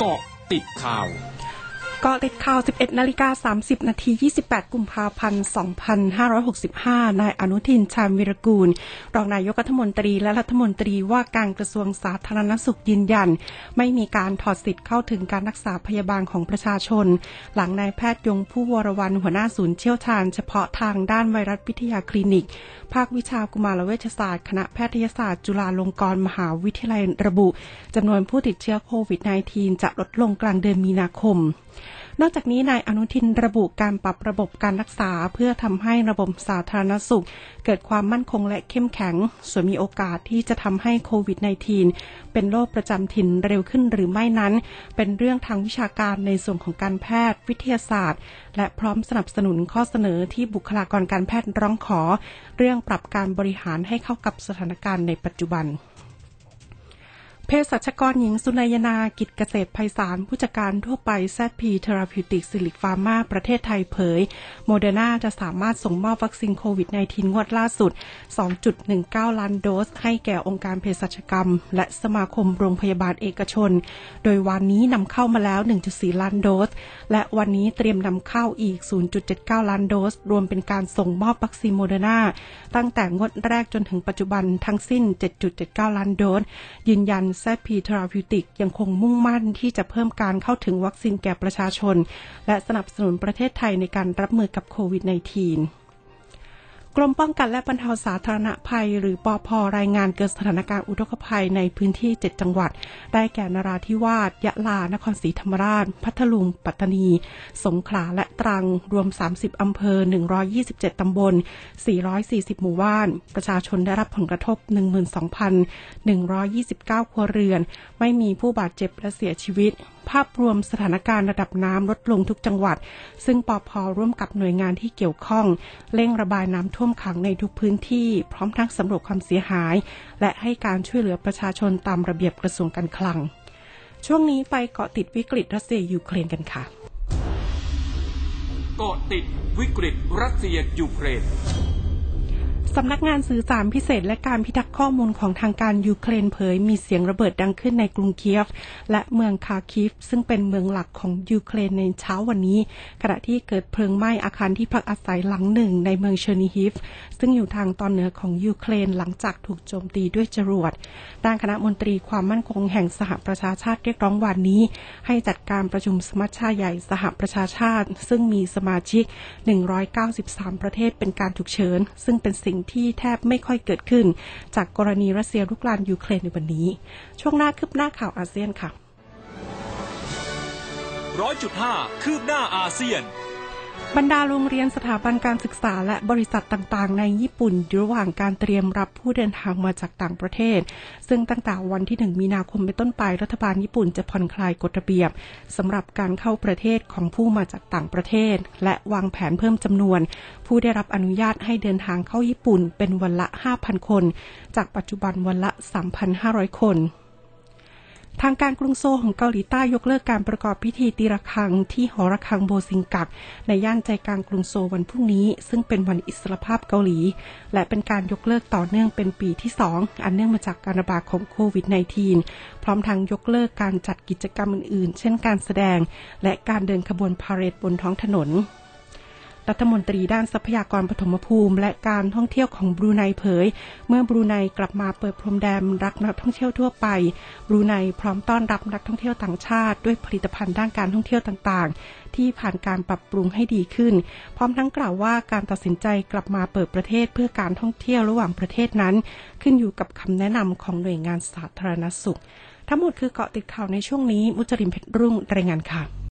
เกาะติดข่าว กาะติดข่าว 11 นาฬิกา 30 นาที 28 กุมภาพันธ์ 2565 นายอนุทิน ชาญวิรกูล รองนายกรัฐมนตรีและรัฐมนตรีว่าการกระทรวงสาธารณสุขยืนยัน ไม่มีการถอดสิทธิ์เข้าถึงการรักษาพยาบาลของประชาชน หลังนายแพทย์ยงผู้วรวันหัวหน้าศูนย์เชี่ยวชาญ เฉพาะทางด้านไวรัสวิทยาคลินิก ภาควิชากุมารเวชศาสตร์ คณะแพทยศาสตร์ จุฬาลงกรณ์มหาวิทยาลัยระบุจำนวนผู้ติดเชื้อโควิด -19 จะลดลงกลางเดือนมีนาคม นอกจากนี้นายอนุทินระบุการปรับระบบการรักษา เพื่อทำให้ระบบสาธารณสุข เกิดความมั่นคงและเข้มแข็ง ส่วนมีโอกาสที่จะทำให้โควิด -19 เป็นโรคประจำถิ่นเร็วขึ้นหรือไม่นั้น เป็นเรื่องทางวิชาการในส่วนของการแพทย์วิทยาศาสตร์ และพร้อมสนับสนุนข้อเสนอที่บุคลากรการแพทย์ร้องขอ เรื่องปรับการบริหารให้เข้ากับสถานการณ์ในปัจจุบัน เภสัชกรหญิงสุนัยนากิจเกษตรไพศาลผู้จัดการทั่วไป ZP Therapeutics Zuellig Pharma ประเทศไทยเผย โมเดอร์นาจะสามารถส่งมอบวัคซีนโควิด -19 งวดล่าสุด 2.19 ล้านโดส ให้แก่องค์การเภสัชกรรม และสมาคมโรงพยาบาลเอกชน โดยวันนี้นำเข้ามาแล้ว 1.4 ล้านโดส และวันนี้เตรียมนำเข้าอีก 0.79 ล้านโดส รวมเป็นการส่งมอบวัคซีนโมเดอร์นาตั้งแต่งวดแรกจนถึงปัจจุบันทั้งสิ้น 7.79 ล้านโดสยืนยันแซพีเทราพิวติกยังคงมุ่งมั่นที่จะเพิ่มการเข้าถึงวัคซีนแก่ประชาชน และสนับสนุนประเทศไทยในการรับมือกับโควิด -19 กรมป้องกันและบรรเทาสาธารณภัย หรือปอพรายงานเกิดสถานการณ์อุทกภัยในพื้นที่ 7 จังหวัด ได้แก่นราธิวาสยะลา นครศรีธรรมราช พัทลุง ปัตตานี สงขลา และตรัง รวม 30 อำเภอ 127 ตำบล 440 หมู่บ้าน ประชาชนได้รับผลกระทบ 12,129 ครัวเรือน ไม่มีผู้บาดเจ็บและเสียชีวิต ภาพรวมสถานการณ์ระดับน้ำลดลงทุกจังหวัด ซึ่งปอพร่วมกับหน่วยงานที่เกี่ยวข้อง เร่งระบายน้ำท่วมขังในทุกพื้นที่ พร้อมทั้งสำรวจความเสียหาย และให้การช่วยเหลือประชาชนตามระเบียบกระทรวงการคลัง ช่วงนี้ไปเกาะติดวิกฤตรัสเซียยูเครนกันค่ะ เกาะติดวิกฤตรัสเซียยูเครน สำนักงานสื่อสารพิเศษและการพิทักษ์ข้อมูลของทางการยูเครนเผย มีเสียงระเบิดดังขึ้นในกรุงเคียฟ และเมืองคาร์คิฟ ซึ่งเป็นเมืองหลักของยูเครนในเช้าวันนี้ ขณะที่เกิดเพลิงไหม้อาคารที่พักอาศัยหลังหนึ่งในเมืองเชอร์นิฮิฟ ซึ่งอยู่ทางตอนเหนือของยูเครนหลังจากถูกโจมตีด้วยจรวดด้านคณะมนตรีความมั่นคงแห่งสหประชาชาติเรียกร้องวันนี้ ให้จัดการประชุมสมัชชาใหญ่สหประชาชาติ ซึ่งมีสมาชิก 193 ประเทศเป็นการฉุกเฉินซึ่งเป็นสิ่งที่แทบไม่ค่อยเกิดขึ้น จากกรณีรัสเซียลุกลานยูเครนในวันนี้ ช่วงหน้าคืบหน้าข่าวอาเซียนค่ะร้อยจุดห้าคืบหน้าอาเซียน บรรดาโรงเรียนสถาบันการศึกษาและบริษัทต่างๆ ในญี่ปุ่นอยู่ระหว่างการเตรียมรับผู้เดินทางมาจากต่างประเทศ ซึ่งตั้งแต่วันที่ 1 มีนาคมเป็นต้นไปรัฐบาลญี่ปุ่นจะผ่อนคลายกฎระเบียบสำหรับการเข้าประเทศของผู้มาจากต่างประเทศ และวางแผนเพิ่มจำนวน ผู้ได้รับอนุญาตให้เดินทางเข้าญี่ปุ่นเป็นวันละ 5,000 คน จากปัจจุบันวันละ 3,500 คน ทางการกรุงโซลของเกาหลีใต้ยกเลิกการประกอบพิธีตีระฆังที่หอระฆังโบซิงกัก ในย่านใจกลางกรุงโซลวันพรุ่งนี้ ซึ่งเป็นวันอิสรภาพเกาหลี และเป็นการยกเลิกต่อเนื่องเป็นปีที่ 2 อันเนื่องมาจากการระบาดของโควิด -19 พร้อมทั้งยกเลิกการจัดกิจกรรมอื่นๆ เช่นการแสดง และการเดินขบวนพาเหรดบนท้องถนน รัฐมนตรีด้านทรัพยากรปฐมภูมิ และการท่องเที่ยวของบรูไนเผย เมื่อบรูไนกลับมาเปิดพรมแดนรักนักท่องเที่ยวทั่วไป บรูไนพร้อมต้อนรับนักท่องเที่ยวต่างชาติ ด้วยผลิตภัณฑ์ด้านการท่องเที่ยวต่างๆ ที่ผ่านการปรับปรุงให้ดีขึ้น พร้อมทั้งกล่าวว่าการตัดสินใจกลับมาเปิดประเทศเพื่อการท่องเที่ยวระหว่างประเทศนั้น ขึ้นอยู่กับคำแนะนำของหน่วยงานสาธารณสุข ทั้งหมดคือเกาะติดข่าวในช่วงนี้ มุจริมเพชรรุ่งรายงานค่ะ